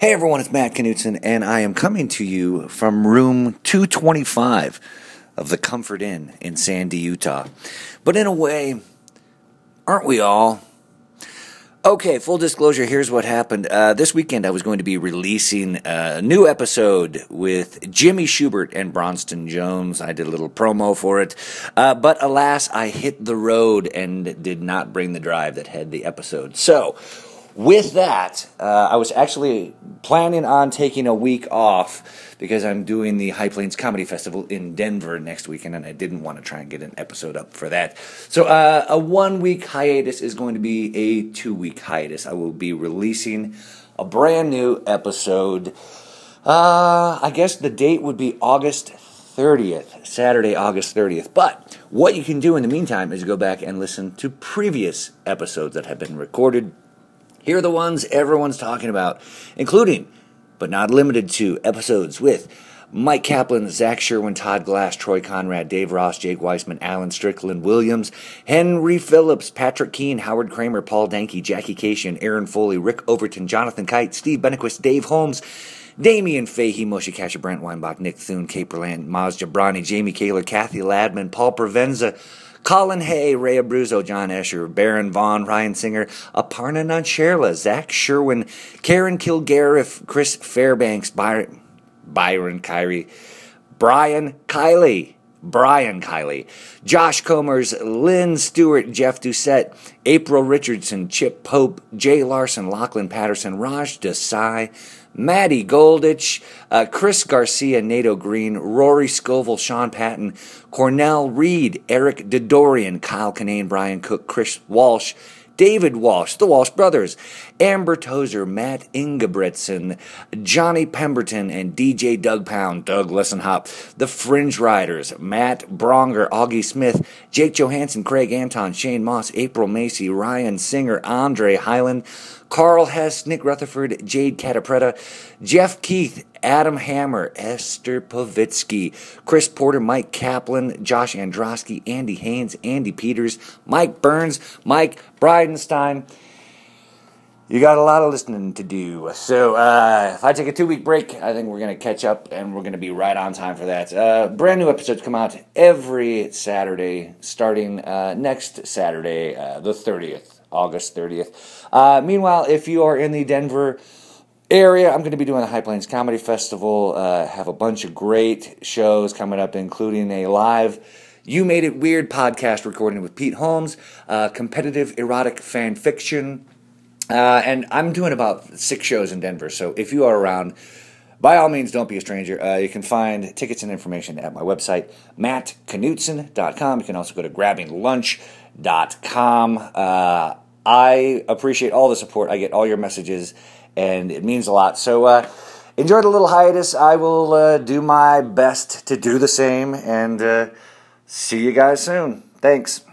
Hey everyone, it's Matt Knutson, and I am coming to you from room 225 of the Comfort Inn in Sandy, Utah. But in a way, aren't we all? Okay, full disclosure, here's what happened. Uh, this weekend, I was going to be releasing a new episode with Jimmy Schubert and Bronston Jones. I did a little promo for it. Uh, but alas, I hit the road and did not bring the drive that had the episode. So, with that, uh, I was actually planning on taking a week off because I'm doing the High Plains Comedy Festival in Denver next weekend, and I didn't want to try and get an episode up for that. So, uh, a one week hiatus is going to be a two week hiatus. I will be releasing a brand new episode. Uh, I guess the date would be August 30th, Saturday, August 30th. But what you can do in the meantime is go back and listen to previous episodes that have been recorded here are the ones everyone's talking about, including, but not limited to, episodes with Mike Kaplan, Zach Sherwin, Todd Glass, Troy Conrad, Dave Ross, Jake Weissman, Alan Strickland, Williams, Henry Phillips, Patrick Keene, Howard Kramer, Paul Danke, Jackie Kashian, Aaron Foley, Rick Overton, Jonathan Kite, Steve Benequist, Dave Holmes, Damian Fahey, Moshe Kasher, Brent Weinbach, Nick Thune, Caperland, Maz Jobrani, Jamie Kaler, Kathy Ladman, Paul Provenza, Colin Hay, Ray Abruzzo, John Escher, Baron Vaughn, Ryan Singer, Aparna Nancherla, Zach Sherwin, Karen Kilgariff, Chris Fairbanks, Byron, Byron Kyrie, Brian Kiley, Brian Kiley, Josh Comers, Lynn Stewart, Jeff Doucette, April Richardson, Chip Pope, Jay Larson, Lachlan Patterson, Raj Desai, Maddie Goldich, uh, Chris Garcia, Nato Green, Rory Scoville, Sean Patton, Cornell Reed, Eric Dodorian, Kyle Kinane, Brian Cook, Chris Walsh, David Walsh, the Walsh brothers, Amber Tozer, Matt Ingebretson, Johnny Pemberton, and DJ Doug Pound, Doug Hop, the Fringe Riders, Matt Braunger, Augie Smith, Jake Johansson, Craig Anton, Shane Moss, April Macie, Ryan Singer, Andre Highland, Carl Hess, Nick Rutherford, Jade Catta-Preta, Jeff Keith, Adam Hammer, Esther Povitsky, Chris Porter, Mike Kaplan, Josh Androsky, Andy Haynes, Andy Peters, Mike Burns, Mike Bridenstine. You got a lot of listening to do. So, uh, if I take a two week break, I think we're going to catch up and we're going to be right on time for that. Uh, brand new episodes come out every Saturday, starting uh, next Saturday, uh, the 30th. August 30th. Uh, meanwhile, if you are in the Denver area, I'm going to be doing the High Plains Comedy Festival. Uh, have a bunch of great shows coming up, including a live You Made It Weird podcast recording with Pete Holmes, uh, competitive erotic fan fiction. Uh, and I'm doing about six shows in Denver, so if you are around, by all means, don't be a stranger. Uh, you can find tickets and information at my website, mattknutson.com. You can also go to grabbinglunch.com. Uh, I appreciate all the support. I get all your messages, and it means a lot. So, uh, enjoy the little hiatus. I will uh, do my best to do the same, and uh, see you guys soon. Thanks.